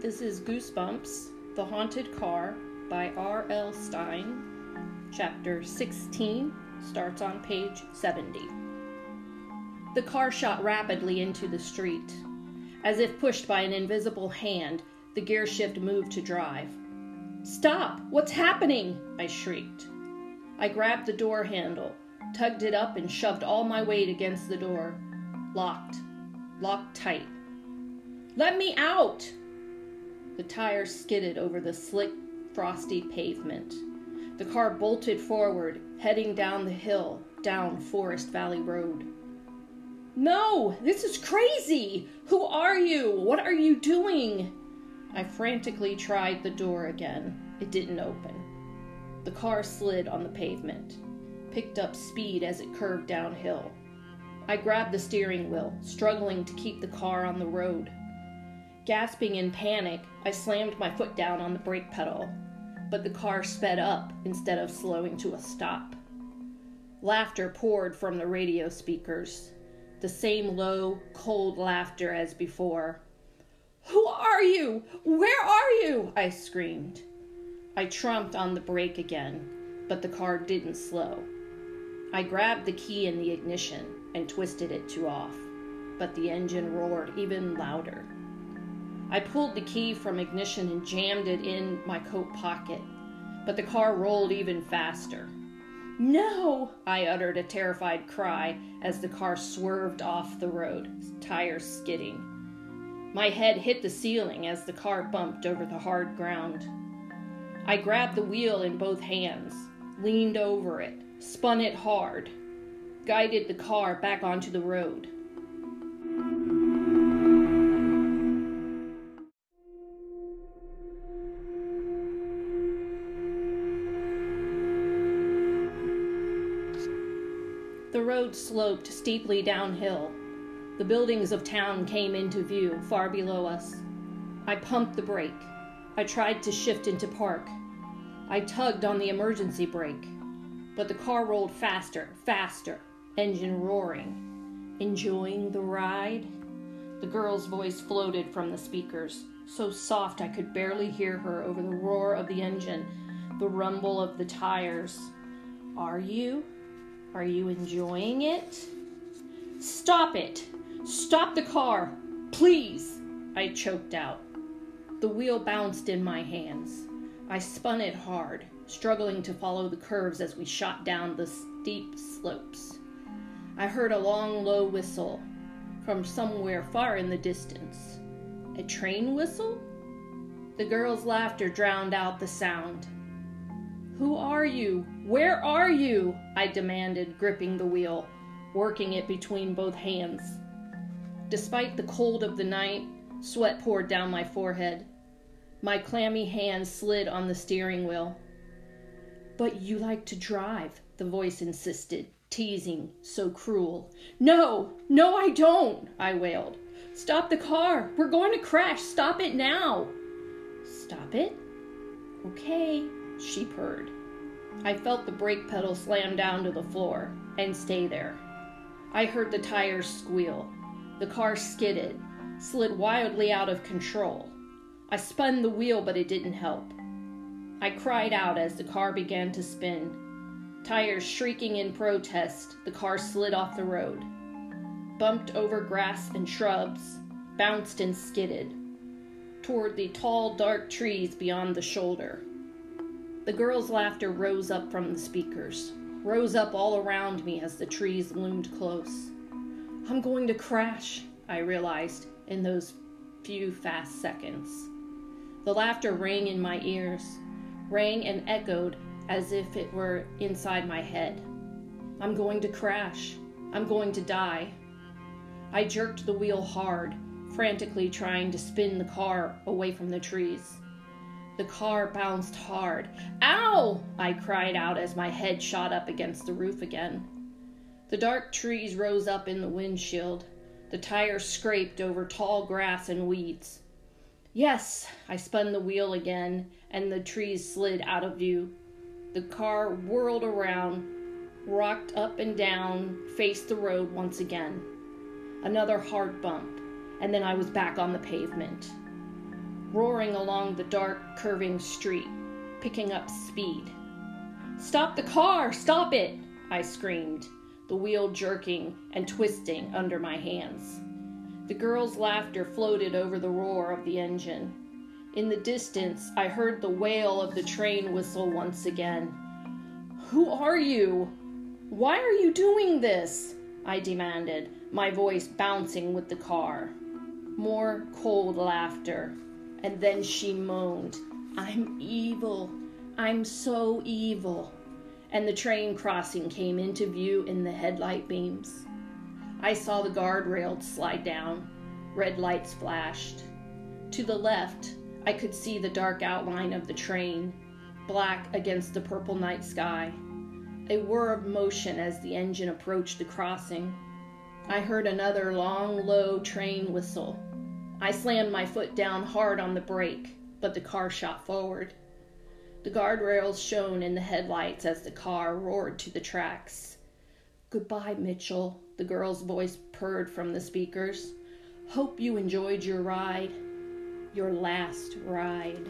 This is Goosebumps, The Haunted Car by R.L. Stine. Chapter 16 starts on page 70. The car shot rapidly into the street. As if pushed by an invisible hand, the gear shift moved to drive. Stop! What's happening? I shrieked. I grabbed the door handle, tugged it up, and shoved all my weight against the door. Locked. Locked tight. Let me out! The tires skidded over the slick, frosty pavement. The car bolted forward, heading down the hill, down Forest Valley Road. No, this is crazy! Who are you? What are you doing? I frantically tried the door again. It didn't open. The car slid on the pavement, picked up speed as it curved downhill. I grabbed the steering wheel, struggling to keep the car on the road. Gasping in panic, I slammed my foot down on the brake pedal, but the car sped up instead of slowing to a stop. Laughter poured from the radio speakers the same low, cold laughter as before. Who are you? Where are you? I screamed. I trumped on the brake again, but the car didn't slow. I grabbed the key in the ignition and twisted it to off, but the engine roared even louder. I pulled the key from ignition and jammed it in my coat pocket, but the car rolled even faster. No! I uttered a terrified cry as the car swerved off the road, tires skidding. My head hit the ceiling as the car bumped over the hard ground. I grabbed the wheel in both hands, leaned over it, spun it hard, guided the car back onto the road. The road sloped steeply downhill. The buildings of town came into view far below us. I pumped the brake. I tried to shift into park. I tugged on the emergency brake. But the car rolled faster, faster, engine roaring. Enjoying the ride? The girl's voice floated from the speakers, so soft I could barely hear her over the roar of the engine, the rumble of the tires. Are you? Are you enjoying it? Stop it! Stop the car! Please! I choked out. The wheel bounced in my hands. I spun it hard, struggling to follow the curves as we shot down the steep slopes. I heard a long, low whistle from somewhere far in the distance. A train whistle? The girl's laughter drowned out the sound. Who are you? Where are you? I demanded, gripping the wheel, working it between both hands. Despite the cold of the night, sweat poured down my forehead. My clammy hands slid on the steering wheel. But you like to drive, the voice insisted, teasing, so cruel. No, no, I don't, I wailed. Stop the car. We're going to crash. Stop it now. Stop it? Okay, she purred. I felt the brake pedal slam down to the floor and stay there. I heard the tires squeal. The car skidded, slid wildly out of control. I spun the wheel, but it didn't help. I cried out as the car began to spin. Tires shrieking in protest, the car slid off the road, bumped over grass and shrubs, bounced and skidded toward the tall, dark trees beyond the shoulder. The girl's laughter rose up from the speakers, rose up all around me as the trees loomed close. I'm going to crash, I realized in those few fast seconds. The laughter rang in my ears, rang and echoed as if it were inside my head. I'm going to crash. I'm going to die. I jerked the wheel hard, frantically trying to spin the car away from the trees. The car bounced hard. Ow! I cried out as my head shot up against the roof again. The dark trees rose up in the windshield. The tires scraped over tall grass and weeds. Yes, I spun the wheel again, and the trees slid out of view. The car whirled around, rocked up and down, faced the road once again. Another hard bump, and then I was back on the pavement. Roaring along the dark, curving street, picking up speed. Stop the car! Stop it! I screamed, the wheel jerking and twisting under my hands. The girl's laughter floated over the roar of the engine. In the distance, I heard the wail of the train whistle once again. Who are you? Why are you doing this? I demanded, my voice bouncing with the car. More cold laughter, and then she moaned, I'm evil. I'm so evil. And the train crossing came into view in the headlight beams. I saw the guardrail slide down. Red lights flashed. To the left, I could see the dark outline of the train, black against the purple night sky. A whir of motion as the engine approached the crossing. I heard another long, low train whistle. I slammed my foot down hard on the brake, but the car shot forward. The guardrails shone in the headlights as the car roared to the tracks. Goodbye, Mitchell, the girl's voice purred from the speakers. Hope you enjoyed your ride. Your last ride.